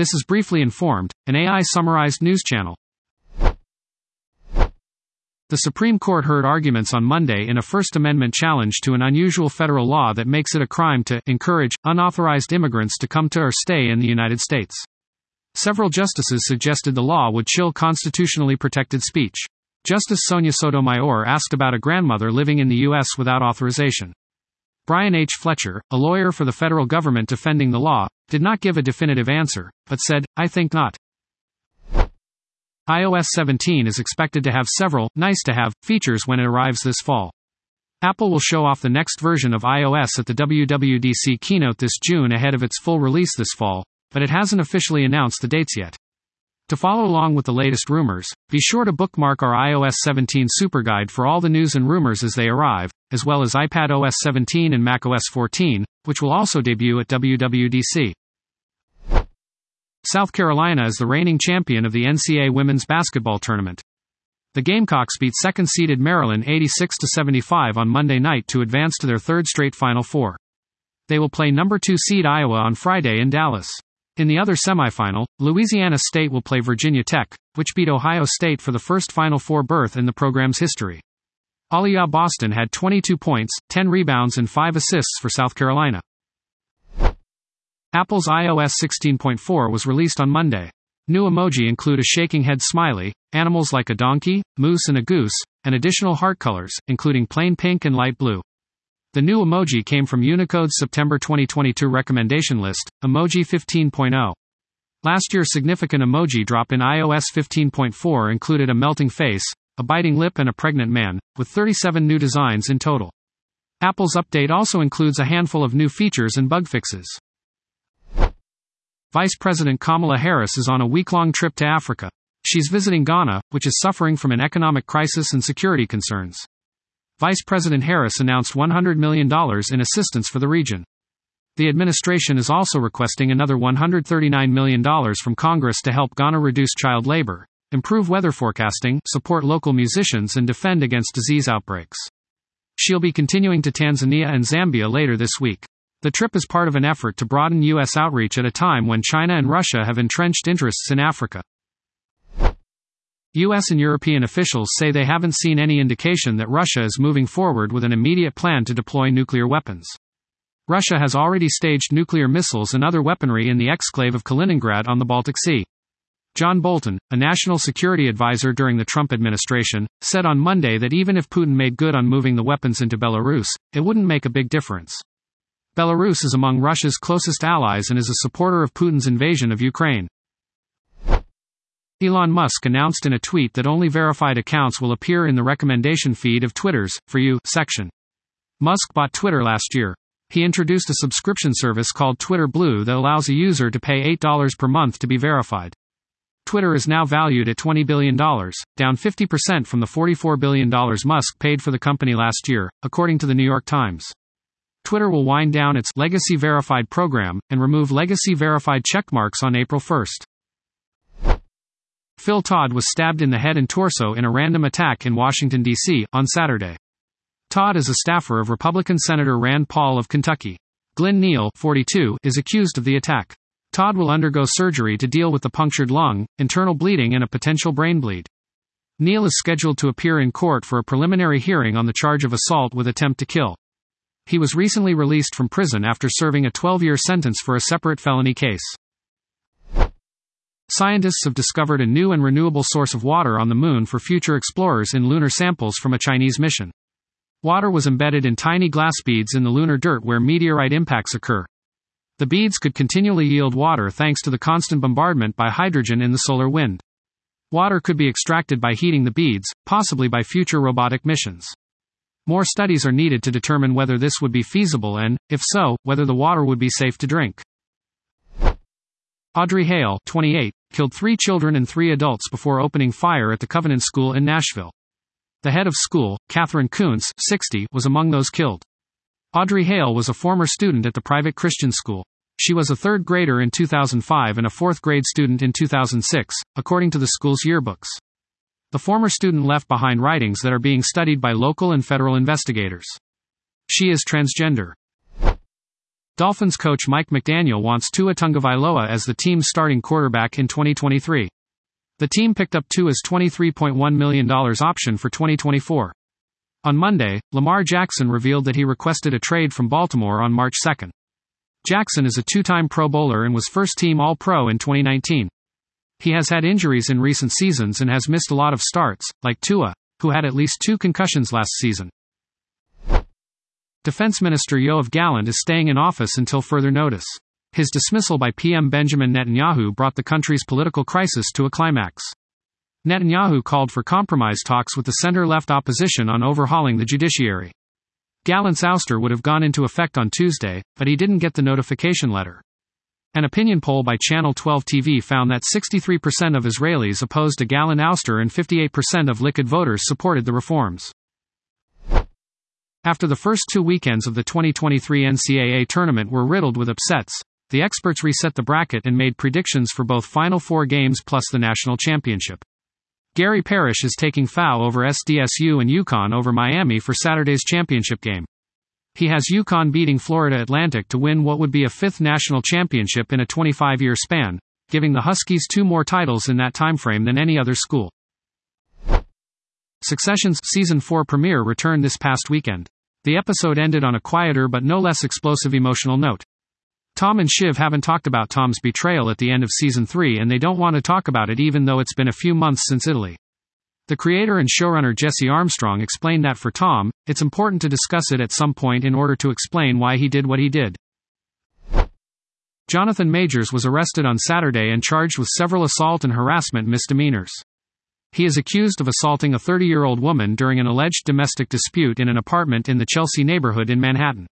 This is Briefly Informed, an AI summarized news channel. The Supreme Court heard arguments on Monday in a First Amendment challenge to an unusual federal law that makes it a crime to encourage unauthorized immigrants to come to or stay in the United States. Several justices suggested the law would chill constitutionally protected speech. Justice Sonia Sotomayor asked about a grandmother living in the U.S. without authorization. Brian H. Fletcher, a lawyer for the federal government defending the law, did not give a definitive answer, but said, I think not iOS 17 is expected to have several, nice to have, features when it arrives this fall. Apple will show off the next version of iOS at the WWDC keynote this June ahead of its full release this fall, but it hasn't officially announced the dates yet. To follow along with the latest rumors, be sure to bookmark our iOS 17 super guide for all the news and rumors as they arrive, as well as iPad OS 17 and macOS 14, which will also debut at WWDC. South Carolina is the reigning champion of the NCAA women's basketball tournament. The Gamecocks beat second-seeded Maryland 86 75 on Monday night to advance to their third straight Final Four. They will play number 2 seed Iowa on Friday in Dallas. In the other semifinal, Louisiana State will play Virginia Tech, which beat Ohio State for the first Final Four berth in the program's history. Aliyah Boston had 22 points, 10 rebounds and 5 assists for South Carolina. Apple's iOS 16.4 was released on Monday. New emoji include a shaking head smiley, animals like a donkey, moose, and a goose, and additional heart colors, including plain pink and light blue. The new emoji came from Unicode's September 2022 recommendation list, Emoji 15.0. Last year's significant emoji drop in iOS 15.4 included a melting face, a biting lip, and a pregnant man, with 37 new designs in total. Apple's update also includes a handful of new features and bug fixes. Vice President Kamala Harris is on a week long trip to Africa. She's visiting Ghana, which is suffering from an economic crisis and security concerns. Vice President Harris announced $100 million in assistance for the region. The administration is also requesting another $139 million from Congress to help Ghana reduce child labor, improve weather forecasting, support local musicians, and defend against disease outbreaks. She'll be continuing to Tanzania and Zambia later this week. The trip is part of an effort to broaden U.S. outreach at a time when China and Russia have entrenched interests in Africa. U.S. and European officials say they haven't seen any indication that Russia is moving forward with an immediate plan to deploy nuclear weapons. Russia has already staged nuclear missiles and other weaponry in the exclave of Kaliningrad on the Baltic Sea. John Bolton, a national security advisor during the Trump administration, said on Monday that even if Putin made good on moving the weapons into Belarus, it wouldn't make a big difference. Belarus is among Russia's closest allies and is a supporter of Putin's invasion of Ukraine. Elon Musk announced in a tweet that only verified accounts will appear in the recommendation feed of Twitter's For You section. Musk bought Twitter last year. He introduced a subscription service called Twitter Blue that allows a user to pay $8 per month to be verified. Twitter is now valued at $20 billion, down 50% from the $44 billion Musk paid for the company last year, according to the New York Times. Twitter will wind down its legacy verified program and remove legacy verified checkmarks on April 1. Phil Todd was stabbed in the head and torso in a random attack in Washington, D.C., on Saturday. Todd is a staffer of Republican Senator Rand Paul of Kentucky. Glenn Neal, 42, is accused of the attack. Todd will undergo surgery to deal with the punctured lung, internal bleeding, and a potential brain bleed. Neal is scheduled to appear in court for a preliminary hearing on the charge of assault with attempt to kill. He was recently released from prison after serving a 12 year sentence for a separate felony case. Scientists have discovered a new and renewable source of water on the moon for future explorers in lunar samples from a Chinese mission. Water was embedded in tiny glass beads in the lunar dirt where meteorite impacts occur. The beads could continually yield water thanks to the constant bombardment by hydrogen in the solar wind. Water could be extracted by heating the beads, possibly by future robotic missions. More studies are needed to determine whether this would be feasible and, if so, whether the water would be safe to drink. Audrey Hale, 28, killed three children and three adults before opening fire at the Covenant School in Nashville. The head of school, Katherine Koonce, 60, was among those killed. Audrey Hale was a former student at the private Christian school. She was a third grader in 2005 and a fourth grade student in 2006, according to the school's yearbooks. The former student left behind writings that are being studied by local and federal investigators. She is transgender. Dolphins coach Mike McDaniel wants Tua Tagovailoa as the team's starting quarterback in 2023. The team picked up Tua's $23.1 million option for 2024. On Monday, Lamar Jackson revealed that he requested a trade from Baltimore on March 2. Jackson is a two time Pro Bowler and was first team All Pro in 2019. He has had injuries in recent seasons and has missed a lot of starts, like Tua, who had at least two concussions last season. Defense Minister Yoav Gallant is staying in office until further notice. His dismissal by PM Benjamin Netanyahu brought the country's political crisis to a climax. Netanyahu called for compromise talks with the center left opposition on overhauling the judiciary. Gallant's ouster would have gone into effect on Tuesday, but he didn't get the notification letter. An opinion poll by Channel 12 TV found that 63% of Israelis opposed a Gallant ouster and 58% of Likud voters supported the reforms. After the first two weekends of the 2023 NCAA tournament were riddled with upsets, the experts reset the bracket and made predictions for both Final Four games plus the national championship. Gary Parrish is taking FAU over SDSU and UConn over Miami for Saturday's championship game. He has UConn beating Florida Atlantic to win what would be a fifth national championship in a 25 year span, giving the Huskies two more titles in that timeframe than any other school. Succession's season 4 premiere returned this past weekend. The episode ended on a quieter but no less explosive emotional note. Tom and Shiv haven't talked about Tom's betrayal at the end of season 3 and they don't want to talk about it even though it's been a few months since Italy. The creator and showrunner Jesse Armstrong explained that for Tom, it's important to discuss it at some point in order to explain why he did what he did. Jonathan Majors was arrested on Saturday and charged with several assault and harassment misdemeanors. He is accused of assaulting a 30 year old woman during an alleged domestic dispute in an apartment in the Chelsea neighborhood in Manhattan.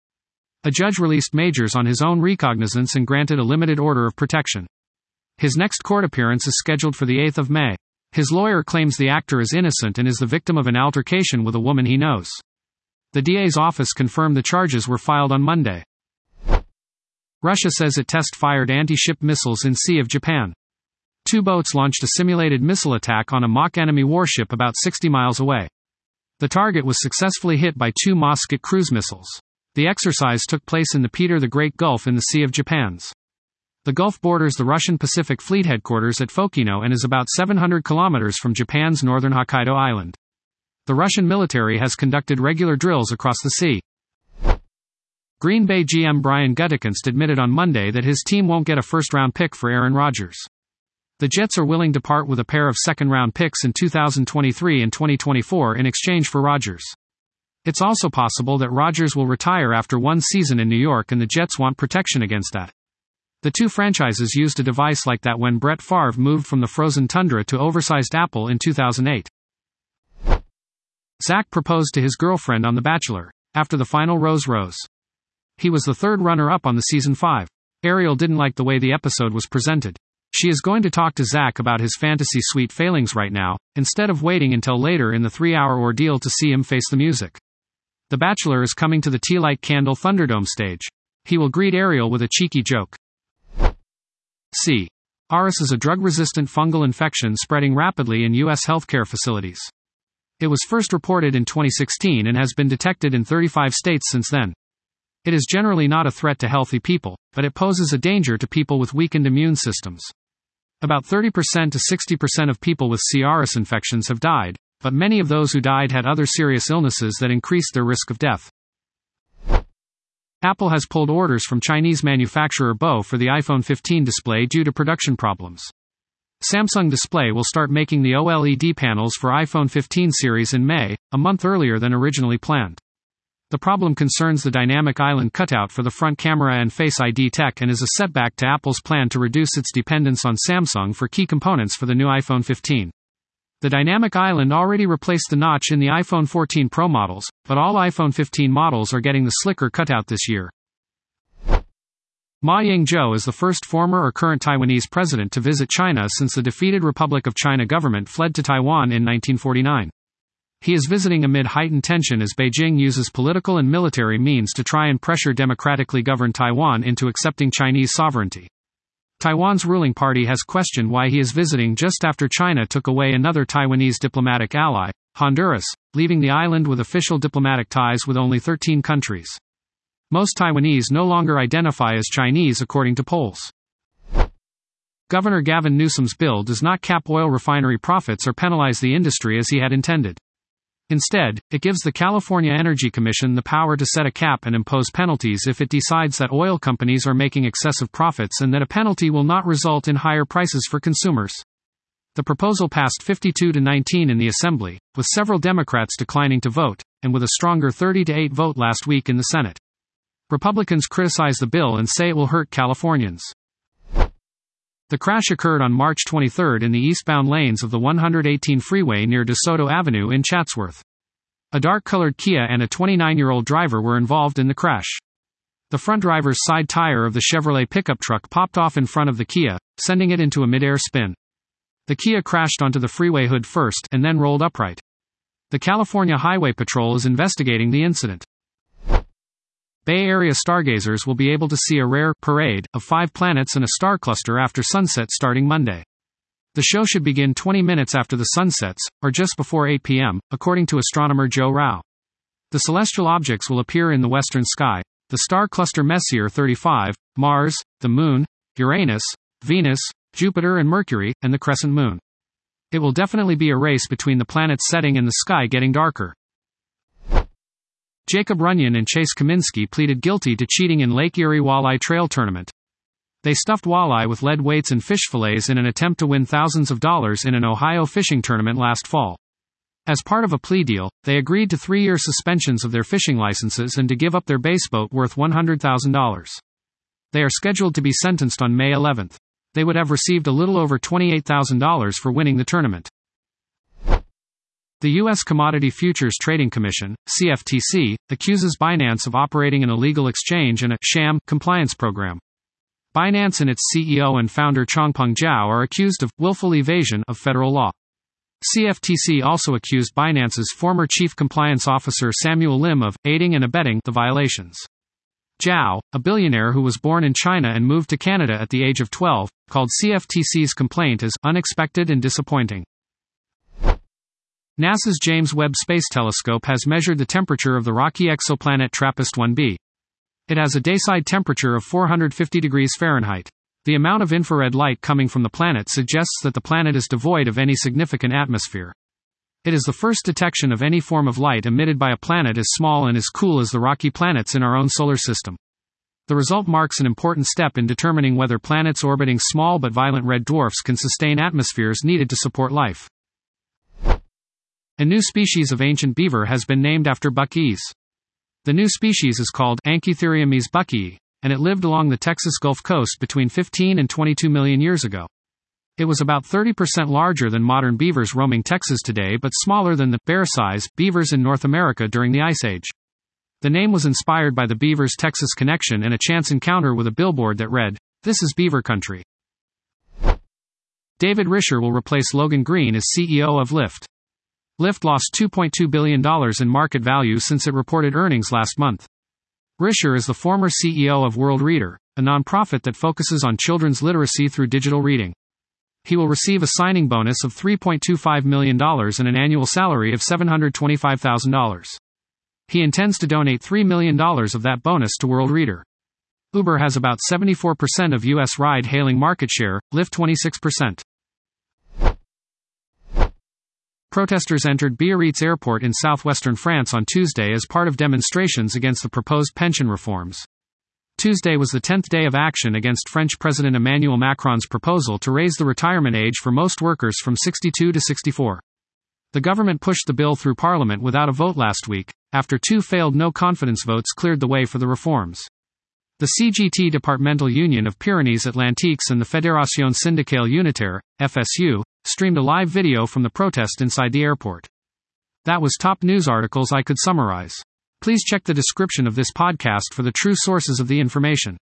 A judge released Majors on his own recognizance and granted a limited order of protection. His next court appearance is scheduled for the 8th of May. His lawyer claims the actor is innocent and is the victim of an altercation with a woman he knows. The DA's office confirmed the charges were filed on Monday. Russia says it test fired anti ship missiles in Sea of Japan. Two boats launched a simulated missile attack on a mock enemy warship about 60 miles away. The target was successfully hit by two Moskit cruise missiles. The exercise took place in the Peter the Great Gulf in the Sea of Japans. The Gulf borders the Russian Pacific Fleet headquarters at Fokino and is about 700 kilometers from Japan's northern Hokkaido island. The Russian military has conducted regular drills across the sea. Green Bay GM Brian Gutekunst admitted on Monday that his team won't get a first round pick for Aaron Rodgers. The Jets are willing to part with a pair of second round picks in 2023 and 2024 in exchange for Rodgers. It's also possible that Rodgers will retire after one season in New York and the Jets want protection against that. The two franchises used a device like that when Brett Favre moved from the frozen tundra to oversized Apple in 2008. Zach proposed to his girlfriend on The Bachelor, after the final Rose Rose. He was the third runner up on the season 5. Ariel didn't like the way the episode was presented. She is going to talk to Zach about his fantasy suite failings right now, instead of waiting until later in the three hour ordeal to see him face the music. The Bachelor is coming to the Tea Light Candle Thunderdome stage. He will greet Ariel with a cheeky joke. C. auris is a drug resistant fungal infection spreading rapidly in U.S. healthcare facilities. It was first reported in 2016 and has been detected in 35 states since then. It is generally not a threat to healthy people, but it poses a danger to people with weakened immune systems. About 30% to 60% of people with CRS infections have died, but many of those who died had other serious illnesses that increased their risk of death. Apple has pulled orders from Chinese manufacturer Bo for the iPhone 15 display due to production problems. Samsung Display will start making the OLED panels for iPhone 15 series in May, a month earlier than originally planned. The problem concerns the dynamic island cutout for the front camera and Face ID tech and is a setback to Apple's plan to reduce its dependence on Samsung for key components for the new iPhone 15. The dynamic island already replaced the notch in the iPhone 14 Pro models, but all iPhone 15 models are getting the slicker cutout this year. Ma Ying-jeou is the first former or current Taiwanese president to visit China since the defeated Republic of China government fled to Taiwan in 1949. He is visiting amid heightened tension as Beijing uses political and military means to try and pressure democratically governed Taiwan into accepting Chinese sovereignty. Taiwan's ruling party has questioned why he is visiting just after China took away another Taiwanese diplomatic ally, Honduras, leaving the island with official diplomatic ties with only 13 countries. Most Taiwanese no longer identify as Chinese according to polls. Governor Gavin Newsom's bill does not cap oil refinery profits or penalize the industry as he had intended. Instead, it gives the California Energy Commission the power to set a cap and impose penalties if it decides that oil companies are making excessive profits and that a penalty will not result in higher prices for consumers. The proposal passed 52 to 19 in the Assembly, with several Democrats declining to vote, and with a stronger 30 to 8 vote last week in the Senate. Republicans criticize the bill and say it will hurt Californians. The crash occurred on March 23 in the eastbound lanes of the 118 freeway near DeSoto Avenue in Chatsworth. A dark colored Kia and a 29 year old driver were involved in the crash. The front driver's side tire of the Chevrolet pickup truck popped off in front of the Kia, sending it into a midair spin. The Kia crashed onto the freeway hood first and then rolled upright. The California Highway Patrol is investigating the incident. Bay Area stargazers will be able to see a rare parade of five planets and a star cluster after sunset starting Monday. The show should begin 20 minutes after the sun sets, or just before 8 p.m., according to astronomer Joe Rao. The celestial objects will appear in the western sky the star cluster Messier 35, Mars, the Moon, Uranus, Venus, Jupiter, and Mercury, and the crescent moon. It will definitely be a race between the planets setting and the sky getting darker. Jacob Runyan and Chase Cominsky pleaded guilty to cheating in Lake Erie Walleye Trail Tournament. They stuffed walleye with lead weights and fish fillets in an attempt to win thousands of dollars in an Ohio fishing tournament last fall. As part of a plea deal, they agreed to three year suspensions of their fishing licenses and to give up their bass boat worth $100,000. They are scheduled to be sentenced on May 11. They would have received a little over $28,000 for winning the tournament. The U.S. Commodity Futures Trading Commission, CFTC, accuses Binance of operating an illegal exchange and a sham compliance program. Binance and its CEO and founder Changpeng Zhao are accused of willful evasion of federal law. CFTC also accused Binance's former chief compliance officer Samuel Lim of aiding and abetting the violations. Zhao, a billionaire who was born in China and moved to Canada at the age of 12, called CFTC's complaint as unexpected and disappointing. NASA's James Webb Space Telescope has measured the temperature of the rocky exoplanet TRAPPIST-1b. It has a dayside temperature of 450 degrees Fahrenheit. The amount of infrared light coming from the planet suggests that the planet is devoid of any significant atmosphere. It is the first detection of any form of light emitted by a planet as small and as cool as the rocky planets in our own solar system. The result marks an important step in determining whether planets orbiting small but violent red dwarfs can sustain atmospheres needed to support life. A new species of ancient beaver has been named after Buc-ee's. The new species is called Anchitheriumys buckii, and it lived along the Texas Gulf Coast between 15 and 22 million years ago. It was about 30% larger than modern beavers roaming Texas today but smaller than the bear-size beavers in North America during the Ice Age. The name was inspired by the beaver's Texas connection and a chance encounter with a billboard that read, This is Beaver Country. David Risher will replace Logan Green as CEO of Lyft. Lyft lost $2.2 billion in market value since it reported earnings last month. Risher is the former CEO of Worldreader, a nonprofit that focuses on children's literacy through digital reading. He will receive a signing bonus of $3.25 million and an annual salary of $725,000. He intends to donate $3 million of that bonus to Worldreader. Uber has about 74% of U.S. ride hailing market share, Lyft 26%. Protesters entered Biarritz airport in southwestern France on Tuesday as part of demonstrations against the proposed pension reforms. Tuesday was the 10th day of action against French President Emmanuel Macron's proposal to raise the retirement age for most workers from 62 to 64. The government pushed the bill through parliament without a vote last week, after two failed no confidence votes cleared the way for the reforms. The CGT Departmental Union of Pyrénées Atlantiques and the Fédération Syndicale Unitaire, FSU, streamed a live video from the protest inside the airport. That was top news articles I could summarize. Please check the description of this podcast for the true sources of the information.